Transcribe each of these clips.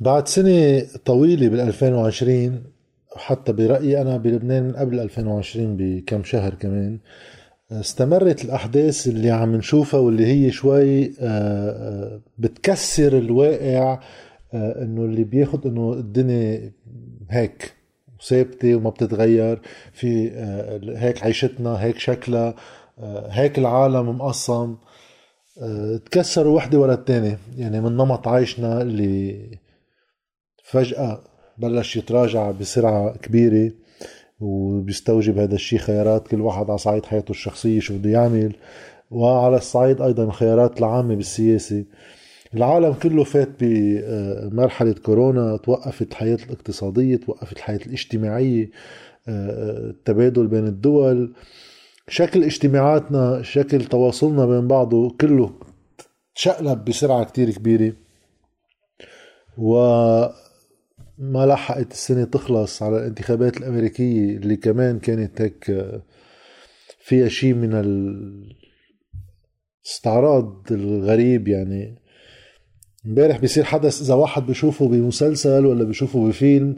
بعد سنة طويلة بال 2020 وحتى برأيي أنا بلبنان من قبل 2020 بكم شهر كمان استمرت الأحداث اللي عم نشوفها واللي هي شوي آه، آه، بتكسر الواقع آه، إنه اللي بياخد إنه الدنيا هيك ثابتة وما بتتغير في هيك عيشتنا هيك شكلها هيك العالم مقسم تكسروا وحدة ورا الثانية يعني من نمط عيشنا اللي فجأة بلش يتراجع بسرعة كبيرة وبيستوجب هذا الشيء خيارات كل واحد على صعيد حياته الشخصية شو بده يعمل. وعلى الصعيد أيضا الخيارات العامة بالسياسة. العالم كله فات بمرحلة كورونا توقفت الحياة الاقتصادية توقفت الحياة الاجتماعية التبادل بين الدول. شكل اجتماعاتنا شكل تواصلنا بين بعضه كله تشقلب بسرعة كتير كبيرة. و ما لحقت السنة تخلص على الانتخابات الأمريكية اللي كمان كانت هيك آه، فيها شيء من الاستعراض الغريب يعني. امبارح بيصير حدث إذا واحد بيشوفه بمسلسل ولا بيشوفه بفيلم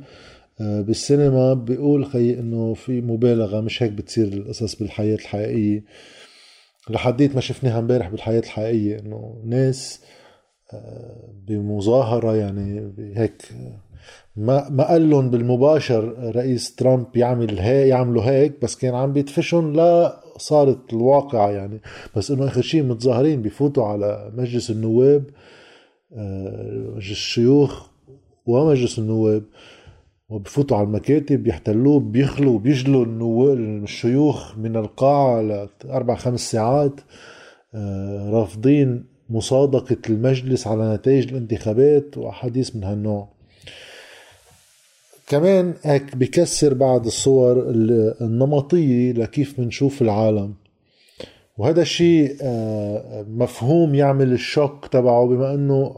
آه، بالسينما بيقول خي إنه في مبالغة مش هيك بتصير القصص بالحياة الحقيقية. لحديت ما شفناها امبارح بالحياة الحقيقية إنه ناس آه، بمظاهرة يعني هيك ما ما قال لهم بالمباشر رئيس ترامب يعمل هيك يعملوا هيك بس كان عم بيدفشهم لا صارت الواقعة يعني. بس إنه آخر شيء متظاهرين بيفوتوا على مجلس النواب آه، مجلس الشيوخ ومجلس النواب وبفوتوا على المكاتب بيحتلوه بيخلوا بيجلوا الشيوخ من القاعة لأربع خمس ساعات آه، رافضين مصادقة المجلس على نتائج الانتخابات وأحاديث من هالنوع. كمان هيك بكسر بعض الصور النمطية لكيف بنشوف العالم. وهذا الشيء آه، مفهوم يعمل الشوك تبعه بما إنه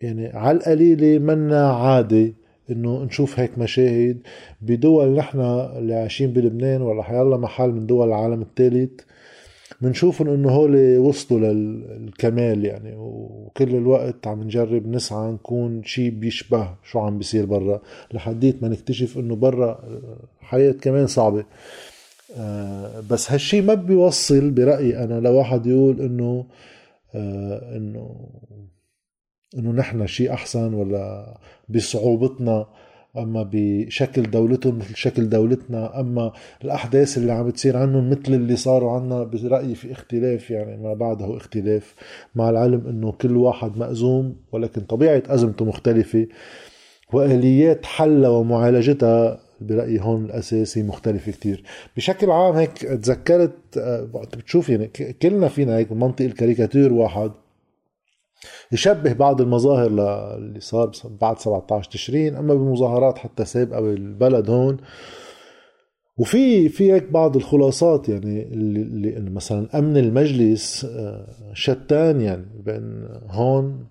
يعني على القليلة منا عادي إنه نشوف هيك مشاهد. بدول نحن اللي عايشين بلبنان ولا حيالله محل من دول العالم الثالث بنشوف إنه هول وصلوا للكمال يعني وكل الوقت عم نجرب نسعى نكون شيء بيشبه شو عم بيصير برا لحديت ما نكتشف إنه برا حياة كمان صعبة. آه بس هالشي ما بيوصل برأيي أنا لواحد يقول إنه آه إنه إنه نحن شيء أحسن ولا بصعوبتنا. أما بشكل دولتهم مثل شكل دولتنا أما الأحداث اللي عم بتصير عنهم مثل اللي صاروا عنا برأيي في اختلاف يعني ما بعده اختلاف مع العلم إنه كل واحد مأزوم ولكن طبيعة أزمته مختلفة وآليات حلها ومعالجتها برأيي هون الأساسي مختلفة كتير. بشكل عام هيك تذكرت آه، وقت بتشوف يعني كلنا فينا هيك منطق الكاريكاتير واحد يشبه بعض المظاهر اللي صار بعد 17 تشرين أما بمظاهرات حتى سابقه بالبلد هون. وفي في هيك بعض الخلاصات يعني اللي, اللي مثلا أمن المجلس آه، شتان يعني بين هون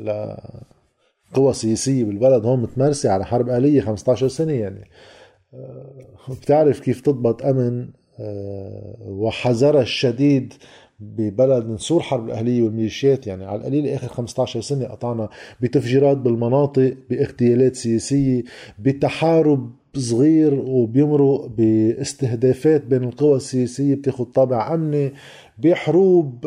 لقوى سياسية بالبلد هون متمرسة على حرب آلية 15 سنة يعني. آه، بتعرف كيف تضبط أمن آه، وحذرها الشديد ببلد من سور حرب الأهلية والميليشيات. يعني على القليل آخر 15 سنة قطعنا بتفجيرات بالمناطق باغتيالات سياسية بتحارب صغير وبيمرق باستهدافات بين القوى السياسية بتاخد طابع أمني. بحروب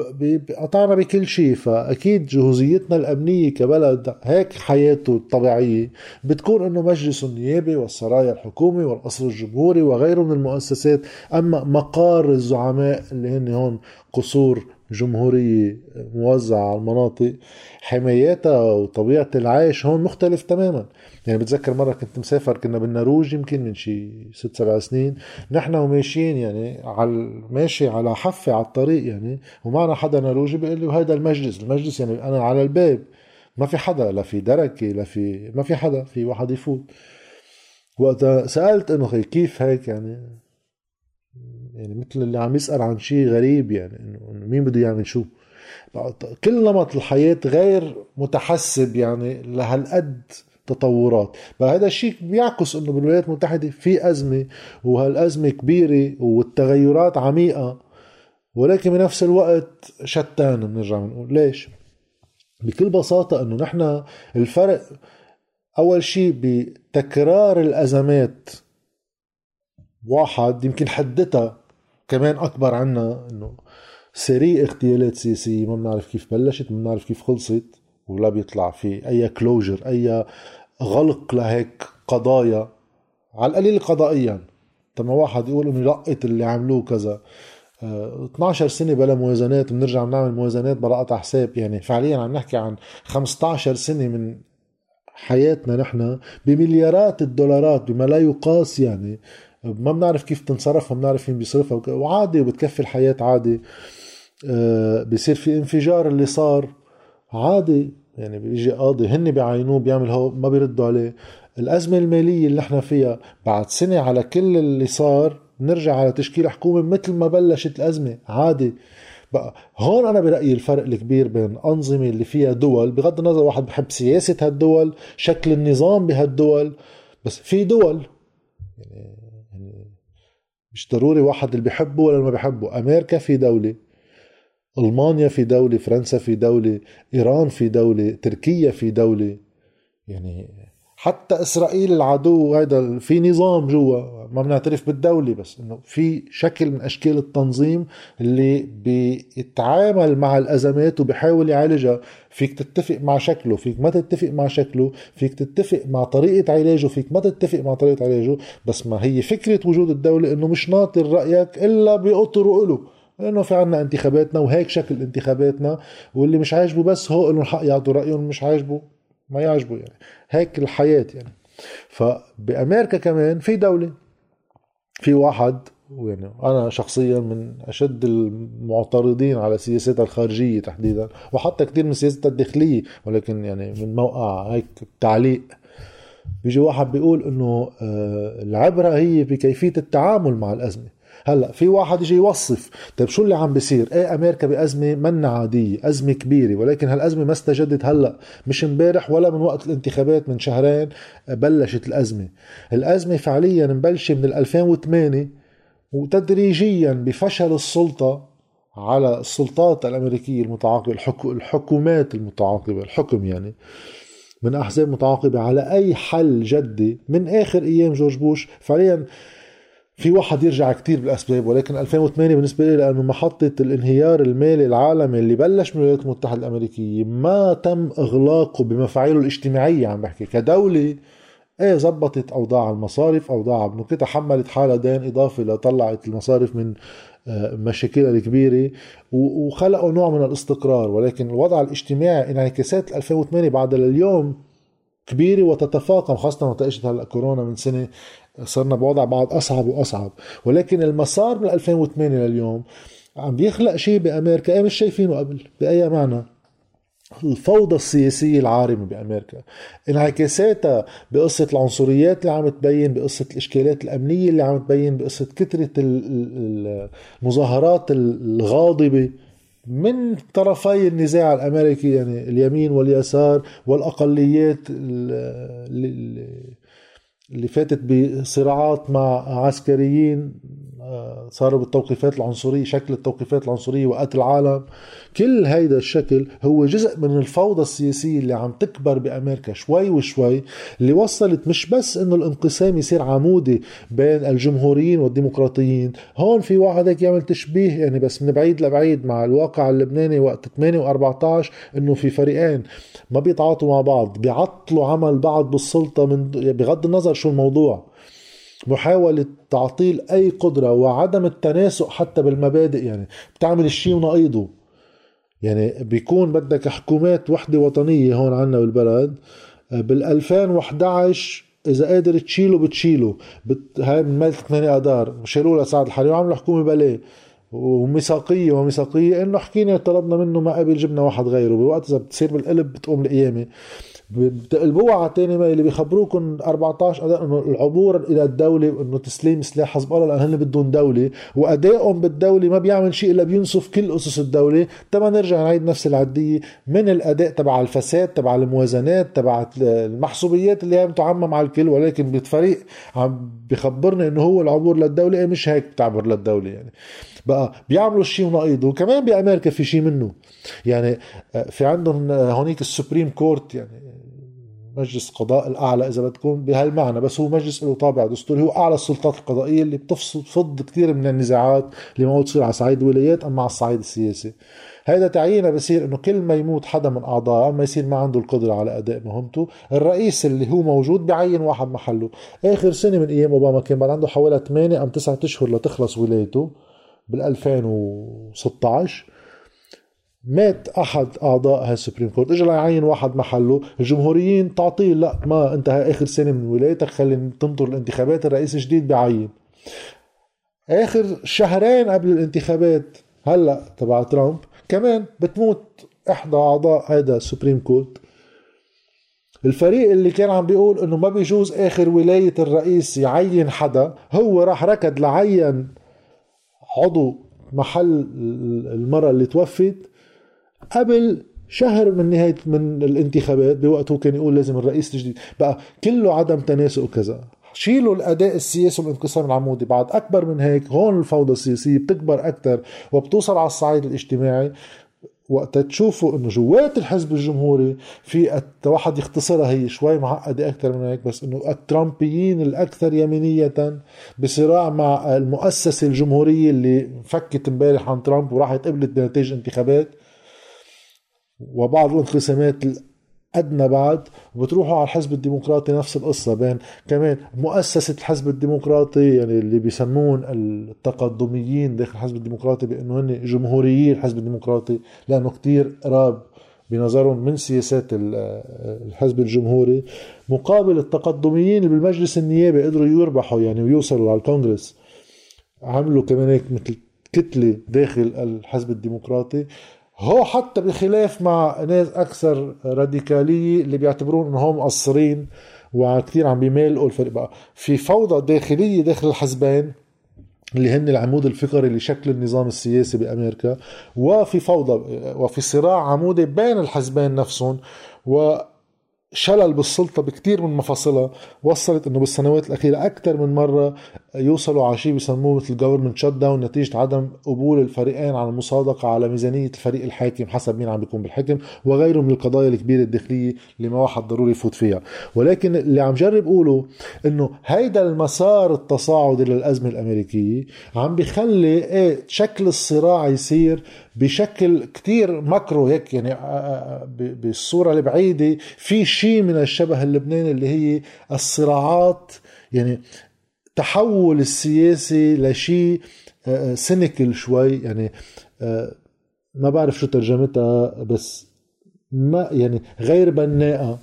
قطعنا بكل شيء فأكيد جهوزيتنا الأمنية كبلد هيك حياته الطبيعية بتكون أنه مجلس النيابة والسرايا الحكومي والقصر الجمهوري وغيره من المؤسسات أما مقار الزعماء اللي هن هون قصور جمهورية موزعة على المناطق حماياتها وطبيعة العيش هون مختلف تماما. يعني بتذكر مرة كنت مسافر كنا بالنرويج يمكن من شي ست سبع سنين. نحن وماشيين يعني على ماشي على حفة على الطريق يعني ومعنا حدا نرويجي بيقول لي وهذا المجلس المجلس يعني أنا على الباب. ما في حدا لا في دركة لا في ما في حدا في واحد يفوت. وقتها سألت أنه كيف هيك يعني؟ يعني مثل اللي عم يسأل عن شيء غريب يعني انه مين بده يعمل شو؟ كل نمط الحياة غير متحسب يعني لهالقد تطورات. فهذا الشيء بيعكس إنه بالولايات المتحدة في أزمة وهالأزمة كبيرة والتغيرات عميقة ولكن بنفس الوقت شتان بنرجع بنقول. ليش؟ بكل بساطة إنه نحن الفرق أول شيء بتكرار الأزمات واحد يمكن حدتها كمان أكبر عنا إنه سري اغتيالات سياسية ما بنعرف كيف بلشت ما بنعرف كيف خلصت ولا بيطلع في أي كلوجر أي غلق لهيك قضايا على القليل قضائيا. تما واحد يقول إنه لقط اللي عملوه كذا. 12 آه، سنة بلا موازنات بنرجع بنعمل موازنات بلا قطع حساب. يعني فعليا عم نحكي عن 15 سنة من حياتنا نحن بمليارات الدولارات بما لا يقاس يعني ما بنعرف كيف تنصرف ما بنعرف مين بيصرفها. وعادي وبتكفي الحياة عادي. آه، بصير في انفجار اللي صار. عادي. يعني بيجي قاضي هن بيعينوه بيعمل هو ما بيردوا عليه. الأزمة المالية اللي إحنا فيها بعد سنة على كل اللي صار نرجع على تشكيل حكومة مثل ما بلشت الأزمة. عادي. بقى هون أنا برأيي الفرق الكبير بين الأنظمة اللي فيها دول. بغض النظر واحد بحب سياسة هالدول شكل النظام بهالدول بس في دول. يعني مش ضروري واحد اللي بيحبه ولا ما بيحبه. أمريكا في دولة ألمانيا في دولة فرنسا في دولة إيران في دولة تركيا في دولة. يعني حتى إسرائيل العدو هذا في نظام جوا ما بنعترف بالدولة بس إنه في شكل من أشكال التنظيم اللي بيتعامل مع الأزمات وبيحاول يعالجها. فيك تتفق مع شكله فيك ما تتفق مع شكله فيك تتفق مع طريقة علاجه فيك ما تتفق مع طريقة علاجه بس ما هي فكرة وجود الدولة إنه مش ناطر رأيك إلا بيقطروا له. لأنه في عنا انتخاباتنا وهيك شكل انتخاباتنا واللي مش عاجبه بس هو إنه الحق يعطوا رأيهم مش عاجبه ما يعجبه يعني. هيك الحياة يعني. فبأمريكا كمان في دولة في واحد يعني أنا شخصيا من أشد المعترضين على سياستها الخارجية تحديدا وحتى كثير من سياستها الداخلية ولكن يعني من موقع هيك تعليق بيجي واحد بيقول إنه آه، العبرة هي بكيفية التعامل مع الأزمة. هلا في واحد يجي يوصف. طيب شو اللي عم بيصير؟ إيه أمريكا بأزمة منا عاديه أزمة كبيرة ولكن هالأزمة ما استجدت هلا مش امبارح ولا من وقت الانتخابات من شهرين بلشت الأزمة. الأزمة فعليا مبلشة من 2008 وتدريجيا بفشل السلطة على السلطات الأمريكية المتعاقبة الحكومات المتعاقبة الحكم يعني من أحزاب متعاقبة على أي حل جدي. من آخر أيام جورج بوش فعليا في واحد يرجع كتير بالأسباب ولكن 2008 بالنسبة لي لأنه محطة الانهيار المالي العالمي اللي بلش من الولايات المتحدة الأمريكية ما تم إغلاقه بمفاعيله الاجتماعية عم بحكي كدولة إيه زبطت أوضاع المصارف أوضاع بنوكتها حملت حالها دين إضافي لطلعت المصارف من آه، مشاكلها الكبيرة وخلقوا نوع من الاستقرار ولكن الوضع الاجتماعي انعكاسات 2008 بعد لليوم كبيرة وتتفاقم خاصة وقت اجت هلأ كورونا من سنة صرنا بوضع بعض أصعب وأصعب. ولكن المسار من 2008 لليوم عم بيخلق شيء بأمريكا. إيه مش شايفينه قبل بأي معنى الفوضى السياسية العارمة بأمريكا. انعكاساتها بقصة العنصريات اللي عم تبين بقصة الإشكالات الأمنية اللي عم تبين بقصة كثرة المظاهرات الغاضبة من طرفي النزاع الأمريكي يعني اليمين واليسار والأقليات اللي اللي فاتت بصراعات مع عسكريين آه، صاروا بالتوقيفات العنصرية شكل التوقيفات العنصرية وقتل العالم. كل هيدا الشكل هو جزء من الفوضى السياسية اللي عم تكبر بأمريكا شوي وشوي اللي وصلت مش بس إنه الانقسام يصير عمودي بين الجمهوريين والديمقراطيين هون في واحد هيك يعمل تشبيه يعني بس من بعيد لبعيد مع الواقع اللبناني وقت 8 و14 إنه في فريقين ما بيتعاطوا مع بعض بيعطلوا عمل بعض بالسلطة من بغض النظر شو الموضوع. محاولة تعطيل أي قدرة وعدم التناسق حتى بالمبادئ يعني بتعمل الشيء ونقيضه. يعني بيكون بدك حكومات وحدة وطنية هون عنا بالبلد. بال 2011 إذا قادر تشيله بتشيله. بت... هاي من مالة 8 اذار شالوه لسعد الحريري. وعملوا حكومة بلاه وميثاقية وميثاقية. إنه حكينا طلبنا منه ما قبل جبنا واحد غيره. بوقت إذا بتصير بالقلب بتقوم القيامة. على تاني ما اللي بيخبروكم 14 أداء إنه العبور إلى الدولة وانه تسليم سلاح حزب الله لأن هن بدهم دولة وأدائهم بالدولة ما بيعمل شيء إلا بينصف كل اسس الدولة. تما نرجع نعيد نفس العدية من الأداء تبع الفساد تبع الموازنات تبع المحسوبيات اللي هي متعمم على الكل ولكن بفريق عم بخبرنا إنه هو العبور للدولة إيه مش هيك بتعبر للدولة يعني. بقى بيعملوا الشيء ونقيضه وكمان بأمريكا في شيء منه. يعني آه، في عندهم آه، هونيك Supreme Court يعني مجلس قضاء الأعلى إذا بدكم بهالمعنى بس هو مجلس له طابع دستوري هو أعلى السلطات القضائية اللي بتفصل بتفض كثير من النزاعات اللي ما تصير على صعيد الولايات أما على الصعيد السياسي. هذا تعيينه بصير إنه كل ما يموت حدا من أعضاء ما يصير ما عنده القدرة على أداء مهمته. الرئيس اللي هو موجود بعين واحد محله. آخر سنة من أيام أوباما كان بعد عنده حوالي 8 أم 9 أشهر لتخلص ولايته بال 2016 مات أحد أعضاء هال Supreme Court. اجى ليعين واحد محله. الجمهوريين تعطيه لا ما انت آخر سنة من ولايتك خلي تنطر الانتخابات الرئيس الجديد بعين. آخر شهرين قبل الانتخابات هلأ تبع ترامب كمان بتموت إحدى أعضاء هذا ال Supreme Court. الفريق اللي كان عم بيقول إنه ما بيجوز آخر ولاية الرئيس يعين حدا هو راح ركض لعين عضو محل المرأة اللي توفت قبل شهر من نهاية من الانتخابات بوقته كان يقول لازم الرئيس الجديد. بقى كله عدم تناسق وكذا. شيلوا الأداء السياسي والانقسام العمودي. بعد أكبر من هيك هون الفوضى السياسية بتكبر أكثر وبتوصل على الصعيد الاجتماعي. وقت تشوفوا إنه جوات الحزب الجمهوري في واحد يختصرها هي شوي معقدة أكثر من هيك بس إنه الترامبيين الأكثر يمينية بصراع مع المؤسسة الجمهورية اللي فكت امبارح عن ترامب وراحت قبلت بنتائج انتخابات. وبعض الانقسامات ادنى بعد وبتروحوا على الحزب الديمقراطي نفس القصة بين كمان مؤسسة الحزب الديمقراطي يعني اللي بيسمون التقدميين داخل الحزب الديمقراطي بأنه هن جمهوريي الحزب الديمقراطي لأنه كتير قراب بنظرهم من سياسات الحزب الجمهوري. مقابل التقدميين اللي بالمجلس النيابي قدروا يربحوا يعني ويوصلوا على الكونغرس عملوا كمان هيك مثل كتلة داخل الحزب الديمقراطي. هو حتى بخلاف مع ناس أكثر راديكاليه اللي بيعتبرون إنهم مقصرين وكثير عم بيمالوا الفريق بقى. في فوضى داخلية داخل الحزبين اللي هن العمود الفقري لشكل النظام السياسي بأمريكا وفي فوضى وفي صراع عمودي بين الحزبين نفسهم و شلل بالسلطة بكتير من مفاصلها وصلت إنه بالسنوات الأخيرة أكثر من مرة يوصلوا على شيء بسموه مثل government shutdown نتيجة عدم قبول الفريقين على المصادقة على ميزانية الفريق الحاكم حسب مين عم بيكون بالحكم وغيره من القضايا الكبيرة الداخلية اللي ما واحد ضروري يفوت فيها. ولكن اللي عم جرب أقوله إنه هيدا المسار التصاعدي للأزمة الأمريكية عم بيخلي إيه شكل الصراع يصير بشكل كتير macro هيك يعني آه، آه، آه، بالصورة البعيدة في شيء من الشبه اللبناني اللي هي الصراعات يعني تحول السياسي لشيء سينيكل شوي يعني ما بعرف شو ترجمتها بس ما يعني غير بناءة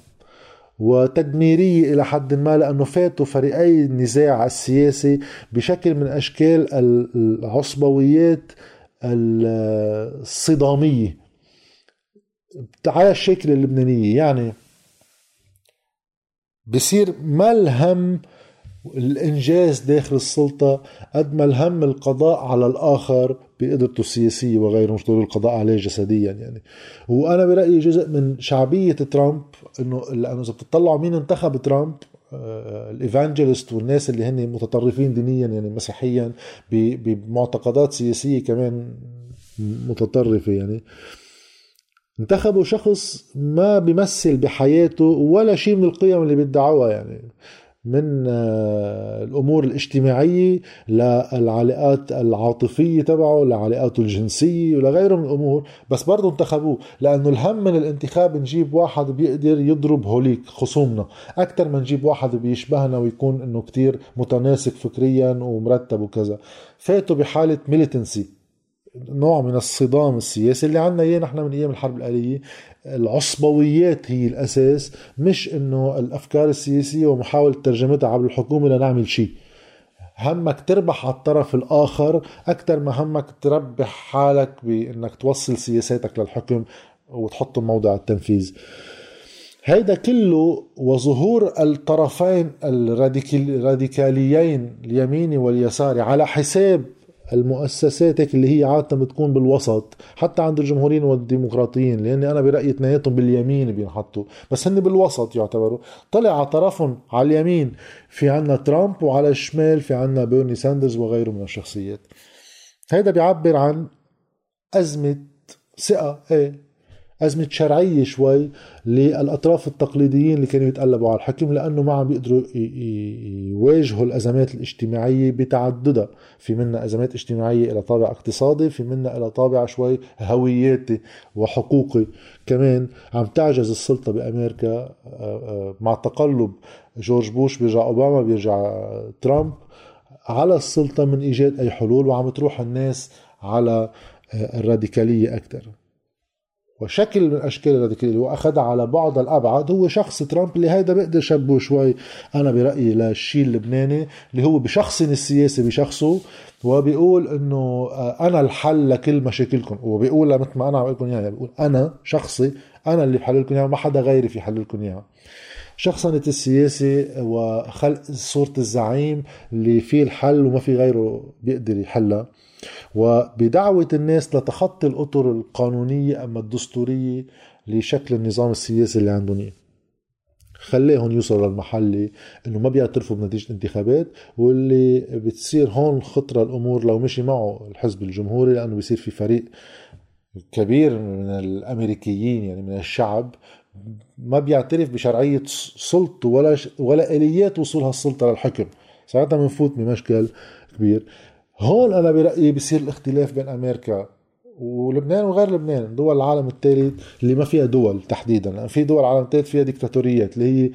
وتدميرية إلى حد ما لأنه فاتوا فريقي النزاع السياسي بشكل من أشكال العصبويات الصدامية. على الشكل اللبنانية يعني بصير ما الهم الإنجاز داخل السلطة قد ما الهم القضاء على الآخر بقدرته السياسية وغيره مش ضروري القضاء عليه جسديا يعني. وأنا برأيي جزء من شعبية ترامب إنه لأنه إذا بتطلعوا مين انتخب ترامب آه، الإيفانجيلست والناس اللي هن متطرفين دينيا يعني مسيحيا بمعتقدات سياسية كمان متطرفة يعني. انتخبوا شخص ما بيمثل بحياته ولا شيء من القيم اللي بيدعوها يعني من آه، الأمور الاجتماعية للعلاقات العاطفية تبعه لعلاقاته الجنسية ولغيره من الأمور. بس برضه انتخبوه لأنه الهم من الانتخاب نجيب واحد بيقدر يضرب هوليك خصومنا. أكثر ما نجيب واحد بيشبهنا ويكون إنه كتير متناسق فكريا ومرتب وكذا. فاتوا بحالة ميليتنسي نوع من الصدام السياسي اللي عنا إياه نحن من أيام الحرب الآلية. العصبويات هي الأساس مش إنه الأفكار السياسية ومحاولة ترجمتها عبر الحكومة لنعمل شيء. همك تربح على الطرف الآخر أكثر ما همك تربح حالك بإنك توصل سياساتك للحكم وتحطهم موضع التنفيذ. هيدا كله وظهور الطرفين الراديكاليين اليميني واليساري على حساب المؤسسات اللي هي عادة بتكون بالوسط حتى عند الجمهوريين والديمقراطيين لأني أنا برأيي اثنيناتهم باليمين بينحطوا. بس هن بالوسط يعتبروا. طلع على طرفهم على اليمين في عنا ترامب وعلى الشمال في عنا بيرني ساندرز وغيره من الشخصيات. هيدا بيعبر عن أزمة ثقة إيه أزمة شرعية شوي للأطراف التقليديين اللي كانوا يتقلبوا على الحكم لأنه ما عم بيقدروا يواجهوا الأزمات الاجتماعية بتعددها. في منا أزمات اجتماعية إلى طابع اقتصادي في منا إلى طابع شوي هوياتي وحقوقي. كمان عم تعجز السلطة بأمريكا آه، آه، مع تقلب جورج بوش بيرجع أوباما بيرجع ترامب على السلطة من إيجاد أي حلول وعم تروح الناس على آه، الراديكالية أكثر وشكل من أشكال الراديكاليه اللي هو اخذها على بعد الابعد هو شخص ترامب اللي هيدا بقدر شبه شوي. أنا برأيي للشيء اللبناني اللي هو بشخصن السياسي بشخصه وبيقول إنه آه، أنا الحل لكل مشاكلكم. وبيقول مثل ما أنا عم لكم إياها بيقول أنا شخصي أنا اللي بحل لكم إياها ما حدا غيري في يحل لكم إياها. شخصنة السياسي وخلق صورة الزعيم اللي فيه الحل وما في غيره بيقدر يحلها. وبدعوة الناس لتخطي الأطر القانونية أما الدستورية لشكل النظام السياسي اللي عندهم إياه. خليهم يوصلوا للمحل إنه ما بيعترفوا بنتيجة الانتخابات واللي بتصير هون خطرة الأمور لو مشي معه الحزب الجمهوري لأنه بيصير في فريق كبير من الأمريكيين يعني من الشعب ما بيعترف بشرعية سلطته ولا ولا آليات وصول هالسلطه للحكم. ساعتها بنفوت بمشكل كبير. هون أنا برأيي بصير الاختلاف بين أمريكا ولبنان وغير لبنان دول العالم الثالث اللي ما فيها دول تحديدا لأن في دول العالم الثالث فيها ديكتاتوريات اللي هي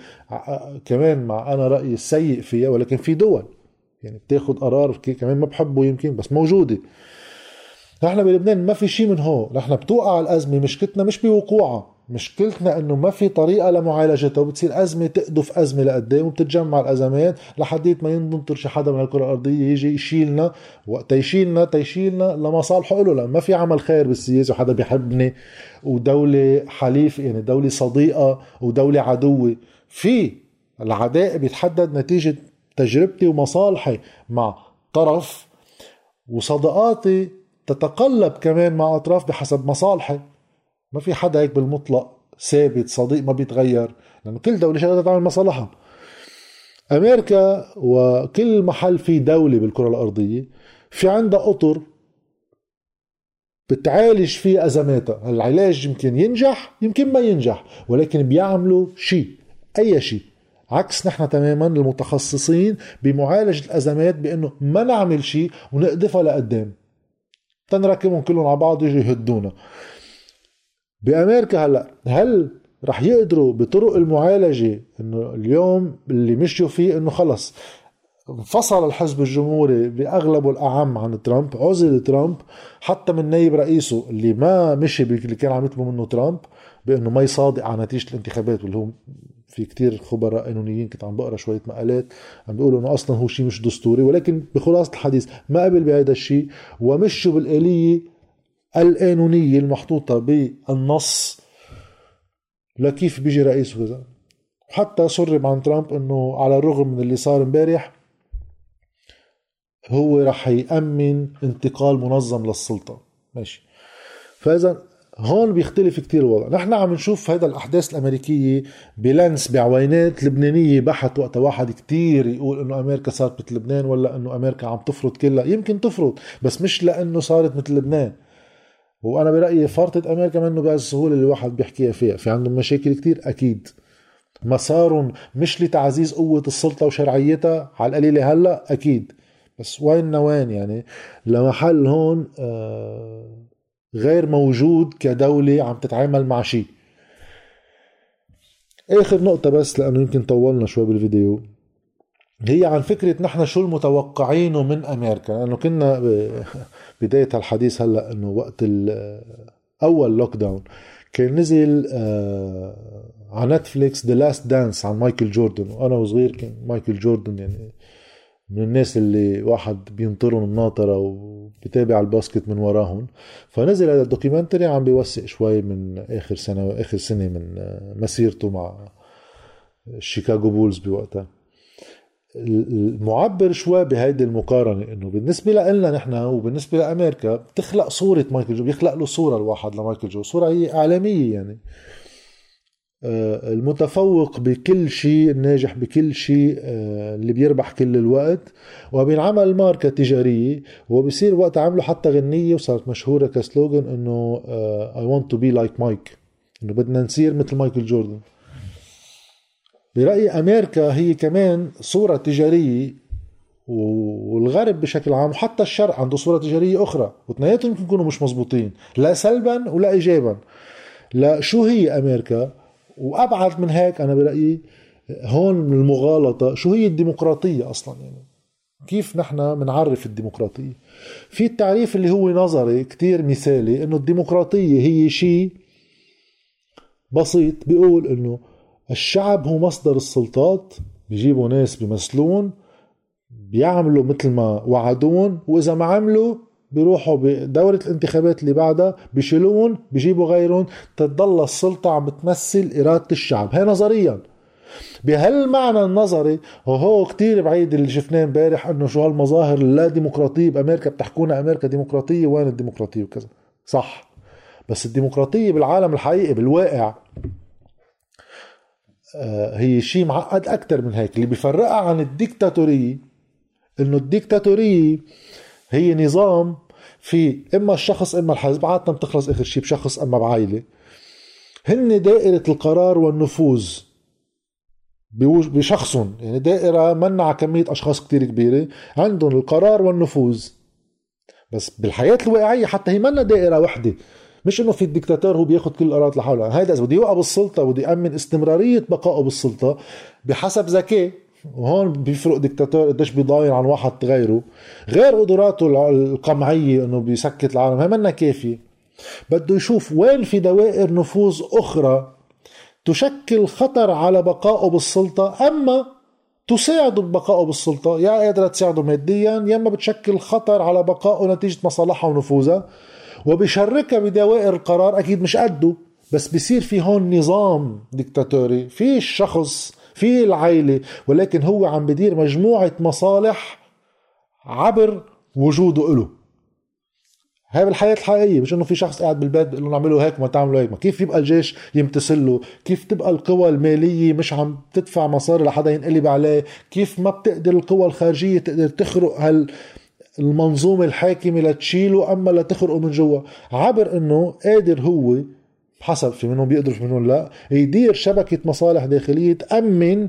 كمان مع أنا رأيي السيء فيها ولكن في دول يعني بتاخذ قرار كمان ما بحبه يمكن بس موجودة. نحن بلبنان ما في شيء من هون نحن بتوقع الأزمة مشكلتنا مش بوقوعها. مشكلتنا إنه ما في طريقة لمعالجتها وبتصير أزمة تقدف أزمة لقدام وبتتجمع الأزمات لحديت ما ينطر شي حدا من الكرة الأرضية يجي يشيلنا وقت يشيلنا تيشيلنا لمصالحه له ما في عمل خير بالسياسة وحدا بيحبني ودولة حليف يعني دولة صديقة ودولة عدوة. في العداء بيتحدد نتيجة تجربتي ومصالحي مع طرف وصداقاتي تتقلب كمان مع أطراف بحسب مصالحي. ما في حدا هيك بالمطلق ثابت صديق ما بيتغير. لأنه كل دولة شغاله تعمل مصالحها. أمريكا وكل محل في دولة بالكرة الأرضية في عندها أطر بتعالج فيه ازماتها العلاج يمكن ينجح يمكن ما ينجح ولكن بيعملوا شيء أي شيء. عكس نحن تماما المتخصصين بمعالجة الأزمات بأنه ما نعمل شيء ونقدفها لقدام. تنركبهم كلهم على بعض يجوا يهدونا. بأمريكا هلأ. هل رح يقدروا بطرق المعالجة إنه اليوم اللي مشيوا فيه إنه خلص انفصل الحزب الجمهوري بأغلبه الأعم عن ترامب عزل ترامب حتى من نايب رئيسه اللي ما مشي اللي كان عم يطلبوا منه ترامب بإنه ما يصادق على نتيجة الانتخابات واللي هو في كتير خبراء قانونيين كنت عم بقرأ شوية مقالات عم بيقولوا إنه أصلا هو شيء مش دستوري ولكن بخلاصة الحديث ما قبل بهذا الشيء ومشوا بالآلية القانونية المحطوطة بالنص. لكيف بيجي رئيس وكذا؟ حتى سرب عن ترامب إنه على الرغم من اللي صار امبارح هو رح يأمن انتقال منظم للسلطة. ماشي. فإذا هون بيختلف كتير الوضع. نحن عم نشوف هذا الأحداث الأمريكية بلانس بعوينات لبنانية بحت وقت واحد كتير يقول إنه أمريكا صارت مثل لبنان ولا إنه أمريكا عم تفرض كلها. يمكن تفرض بس مش لأنه صارت مثل لبنان. وأنا برأيي فرطة أمريكا منه بهالسهوله اللي الواحد بيحكيها فيها. في عندهم مشاكل كتير أكيد. مسار مش لتعزيز قوة السلطة وشرعيتها على القليلة هلأ أكيد. بس وين وين يعني؟ لمحل هون آه، غير موجود كدولة عم تتعامل مع شيء. آخر نقطة بس لأنه يمكن طولنا شوي بالفيديو. هي عن فكرة نحن شو المتوقعينه من أمريكا؟ لأنه كنا بداية الحديث هلأ إنه وقت أول lockdown كان نزل آه على نتفليكس The Last Dance عن مايكل جوردن. وأنا وصغير كان مايكل جوردن يعني من الناس اللي واحد بينطرهم الناطرة وبتابع ال basket من وراهم. فنزل هذا ال documentary عم بيوثق شوي من آخر سنة آخر سنة من مسيرته مع شيكاغو بولز بوقتها. المعبر شوي بهيدي المقارنة إنه بالنسبة لنا نحن وبالنسبة لأمريكا بتخلق صورة مايكل جو بيخلق له صورة الواحد لمايكل جو صورة هي إعلامية يعني. آه، المتفوق بكل شيء الناجح بكل شيء آه، اللي بيربح كل الوقت وبينعمل ماركة تجارية وبصير وقت عملوا حتى غنية وصارت مشهورة كسلوغن إنه آه، I want to be like Mike إنه بدنا نصير مثل مايكل جوردن. برأيي أمريكا هي كمان صورة تجارية والغرب بشكل عام وحتى الشرق عنده صورة تجارية أخرى واثنيناتهم يمكن يكونوا مش مزبوطين لا سلبا ولا إيجابا. لا شو هي أمريكا؟ وأبعد من هيك أنا برأيي هون من المغالطة شو هي الديمقراطية أصلا يعني؟ كيف نحن بنعرف الديمقراطية؟ في التعريف اللي هو نظري كتير مثالي إنه الديمقراطية هي شيء بسيط بيقول إنه الشعب هو مصدر السلطات بيجيبوا ناس بيمثلون بيعملوا مثل ما وعدون وإذا ما عملوا بيروحوا بدورة الانتخابات اللي بعدها بيشيلون بيجيبوا غيرهم تتضل السلطة عم بتمثل إرادة الشعب. هي نظريا. بهالمعنى النظري وهو كتير بعيد اللي شفناه امبارح إنه شو هالمظاهر اللا ديمقراطية بأمريكا بتحكونا أمريكا ديمقراطية وين الديمقراطية وكذا. صح. بس الديمقراطية بالعالم الحقيقي بالواقع هي شيء معقد أكثر من هيك. اللي بيفرقها عن الديكتاتورية إنه الديكتاتورية هي نظام في إما الشخص إما الحزب عاده بتخلص آخر شيء بشخص إما بعائلة. هن دائرة القرار والنفوذ بشخصهم. يعني دائرة منع كمية أشخاص كتير كبيرة. عندهم القرار والنفوذ. بس بالحياة الواقعية حتى هي منا دائرة وحدة. مش إنه في الدكتاتور هو بياخذ كل القرارات لحاله هيدا إذا بده يوقع بالسلطه بده يامن استمرارية بقائه بالسلطة بحسب ذكاء. وهون بيفرق دكتاتور قديش بيضاين عن واحد غيره. غير قدراته القمعية إنه بيسكت العالم. هي منا كافية. بده يشوف وين في دوائر نفوذ أخرى تشكل خطر على بقائه بالسلطة أما تساعده ببقائه بالسلطة. يا قادرة تساعده ماديا يا إما بتشكل خطر على بقائه نتيجة مصالحها ونفوذها. وبشركها بدوائر القرار أكيد مش قده بس بصير في هون نظام ديكتاتوري في الشخص في العائله ولكن هو عم بدير مجموعة مصالح عبر وجوده له هاي بالحياة الحقيقية مش إنه في شخص قاعد بالبيت بيقول لهم اعملوا هيك ما تعملوا هيك ما كيف يبقى الجيش يمتثل له؟ كيف تبقى القوى المالية مش عم تدفع مصاري لحدا ينقلب عليه؟ كيف ما بتقدر القوى الخارجية تقدر تخرق هال المنظومة الحاكمة لتشيله أما لتخرقه من جوا. عبر أنه قادر هو حسب في منهم بيقدروا في منهم لا يدير شبكة مصالح داخلية تأمن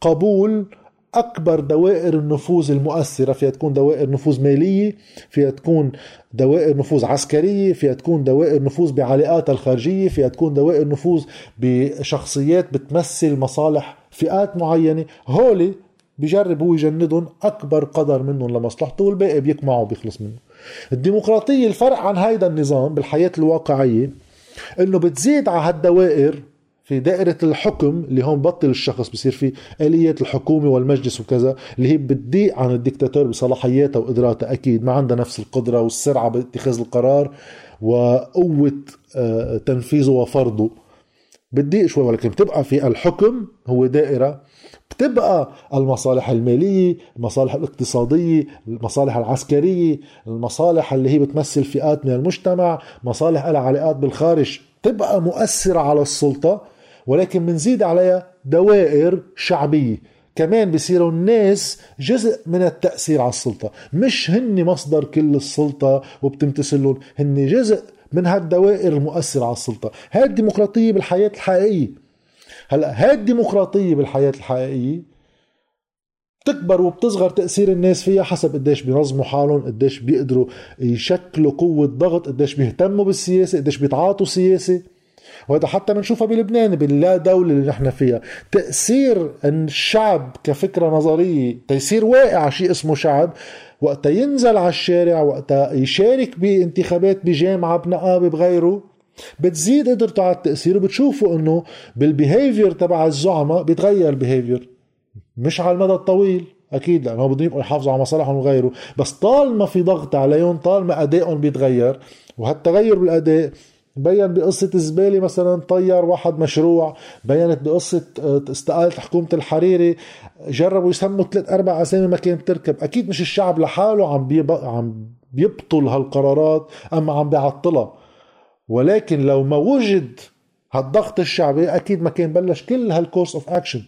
قبول أكبر دوائر النفوذ المؤثرة. فيها تكون دوائر نفوذ مالية فيها تكون دوائر نفوذ عسكرية فيها تكون دوائر نفوذ بعلاقاتها الخارجية فيها تكون دوائر نفوذ بشخصيات بتمثل مصالح فئات معينة. هولي بجرب هو يجندهم أكبر قدر منهم لمصلحته والباقي بيقمعوا بيخلص منه. الديمقراطية الفرق عن هيدا النظام بالحياة الواقعية إنه بتزيد على هالدوائر في دائرة الحكم اللي هون بطل الشخص بصير في آلية الحكومة والمجلس وكذا اللي هي بتضيق عن الدكتاتور بصلاحياتها وقدراتها أكيد ما عندها نفس القدرة والسرعة باتخاذ القرار وقوة آه، تنفيذه وفرضه. بتضيق شوي ولكن بتبقى في الحكم هو دائرة. بتبقى المصالح المالية المصالح الاقتصادية المصالح العسكرية المصالح اللي هي بتمثل فئات من المجتمع مصالح لها علاقات بالخارج. تبقى مؤثرة على السلطة ولكن بنزيد عليها دوائر شعبية. كمان بصيروا الناس جزء من التأثير على السلطة. مش هن مصدر كل السلطة وبتمتثلون هن جزء من هالدوائر المؤثرة على السلطة. هاي الديمقراطية بالحياة الحقيقية. هلأ هاي الديمقراطية بالحياة الحقيقية بتكبر وبتصغر تأثير الناس فيها حسب قديش بينظموا حالهم قديش بيقدروا يشكلوا قوة ضغط قديش بيهتموا بالسياسة قديش بيتعاطوا سياسة. وهذا حتى بنشوفها بلبنان باللا دولة اللي نحن فيها. تأثير الشعب كفكرة نظرية تيصير واقع شيء اسمه شعب. وقتا ينزل على الشارع وقتا يشارك بانتخابات بجامعة بنقابة بغيره بتزيد قدرته على التأثير وبتشوفوا إنه بال behavior تبع الزعماء بيتغير ال behavior مش على المدى الطويل أكيد لأنه بدهم يبقوا يحافظوا على مصالحهم وغيره بس طال ما في ضغط عليهم طال ما أدائهم بيتغير وهالتغير بالأداء بين بقصة الزبالة مثلا طير واحد مشروع بينت بقصة آه، استقالة حكومة الحريري جربوا يسموا ثلاث أربع أسامي ما كانت تركب أكيد مش الشعب لحاله عم. عم بيبطل هالقرارات أما عم بيعطلها ولكن لو ما وجد هالضغط الشعبي أكيد ما كان بلش كل هال course of action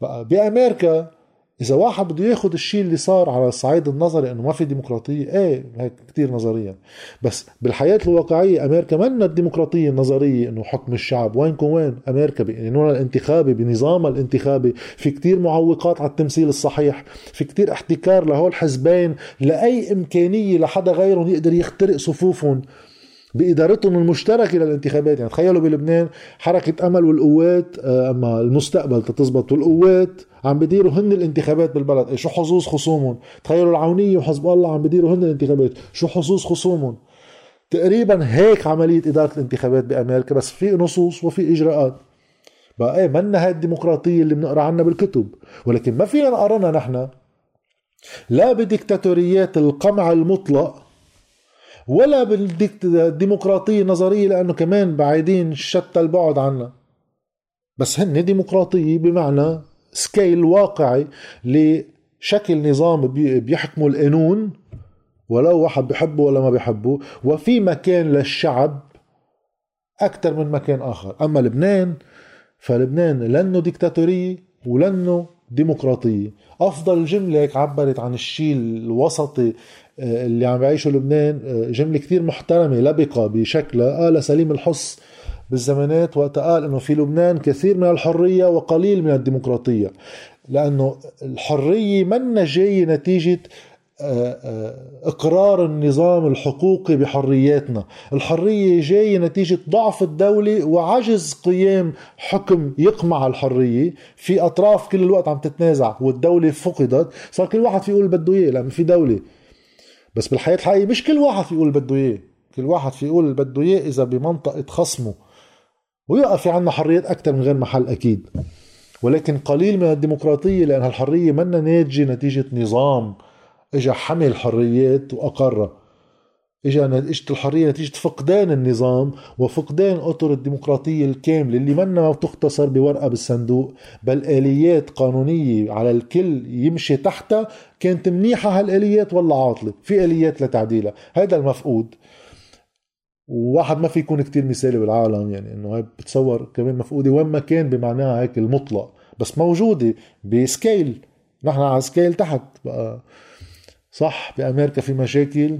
بقى بأمريكا إذا واحد بده ياخذ الشيء اللي صار على الصعيد النظري إنه ما في ديمقراطية إيه هيك كثير نظريا. بس بالحياة الواقعية أمريكا منا الديمقراطية النظرية إنه حكم الشعب وينكم وين. أمريكا بقانونها الانتخابي بنظامها الانتخابي في كثير معوقات على التمثيل الصحيح في كثير احتكار لهول الحزبين لأي إمكانية لحدا غيرهم يقدر يخترق صفوفهم. بإدارتهم المشتركة للانتخابات يعني تخيلوا بلبنان حركة أمل والقوات آه، أما المستقبل تتزبط والقوات عم بديروا هن الانتخابات بالبلد. إيه شو حظوظ خصومهم؟ تخيلوا العونية وحزب الله عم بديروا هن الانتخابات. شو حظوظ خصومهم؟ تقريبا هيك عملية إدارة الانتخابات بأمريكا بس في نصوص وفي إجراءات. بقى إيه منا هاي الديمقراطية اللي بنقرأ عنها بالكتب. ولكن ما فينا نقارنها نحن لا بديكتاتوريات القمع المطلق ولا بالديمقراطية النظرية لأنه كمان بعيدين شتى البعد عنا. بس هن ديمقراطية بمعنى سكيل واقعي لشكل نظام بيحكموا القانون ولو واحد بحبه ولا ما بحبه. وفي مكان للشعب أكثر من مكان آخر. أما لبنان فلبنان لأنه ديكتاتورية ولأنه ديمقراطية. أفضل جملة هيك عبرت عن الشيء الوسطي اللي عم يعيشه لبنان آه، جملة كتير محترمة لبقة بشكلها. قال سليم الحص بالزمانات وقت قال إنه في لبنان كثير من الحرية وقليل من الديمقراطية لأنه الحرية منا جاية نتيجة آه، إقرار النظام الحقوقي بحرياتنا. الحرية جاية نتيجة ضعف الدولة وعجز قيام حكم يقمع الحرية. في أطراف كل الوقت عم تتنازع والدولة فقدت. صار كل واحد في يقول بده إياه لأنه في دولة بس بالحياة الحقيقية مش كل واحد في يقول بده إياه. كل واحد في يقول بده إياه إذا بمنطقة خصمه ويقف في عنا حريات أكثر من غير محل أكيد. ولكن قليل من الديمقراطية لأن الحرية منا ناتجة نتيجة نظام اجى حمل حريات وأقرها. اجى إجت الحرية نتيجة فقدان النظام وفقدان أطر الديمقراطية الكاملة اللي منا ما بتختصر بورقة بالصندوق بل آليات قانونية على الكل يمشي تحتها كانت منيحة هالآليات ولا عاطلة في آليات لتعديلها هذا المفقود. وواحد ما في يكون كتير مثالي بالعالم يعني إنه هاي بتصور كمان مفقودة وين ما كان بمعناها هيك المطلق بس موجودة ب scale نحن على scale تحت بقى. صح؟ بأمريكا في مشاكل.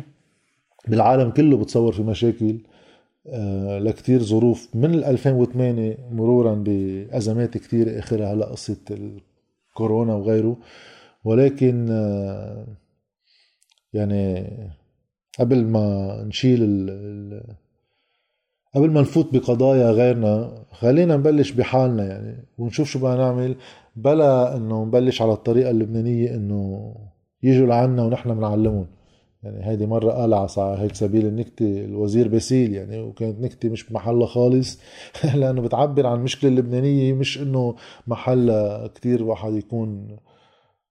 بالعالم كله بتصور في مشاكل. آه، لكتير ظروف من 2008 مرورا بأزمات كتير آخرها هلا قصة الكورونا وغيره. ولكن آه، يعني قبل ما نشيل ال قبل ما نفوت بقضايا غيرنا خلينا نبلش بحالنا يعني ونشوف شو بدنا نعمل بلا إنه نبلش على الطريقة اللبنانية إنه يجوا لعنا ونحن بنعلمهم. يعني هيدي مرة قال على هيك سبيل النكتة الوزير باسيل يعني وكانت نكتة مش بمحلها خالص. لأنه بتعبر عن المشكلة اللبنانية مش إنه محلها كتير واحد يكون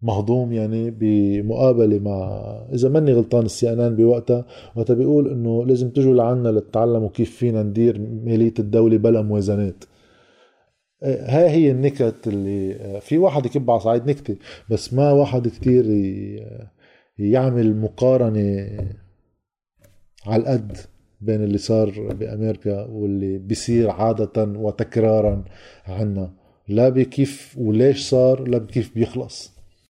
مهضوم يعني بمقابلة مع إذا ماني غلطان السي إن إن بوقتها وقتها بيقول إنه لازم تجوا لعنا لتتعلموا كيف فينا ندير مالية الدولة بلا موازنات. هاي هي النكت اللي في واحد يكب على صعيد نكتة بس ما واحد كتير يعمل مقارنة على القد بين اللي صار بأمريكا واللي بيصير عادة وتكرارا عنا. لا بكيف وليش صار لا بكيف بيخلص.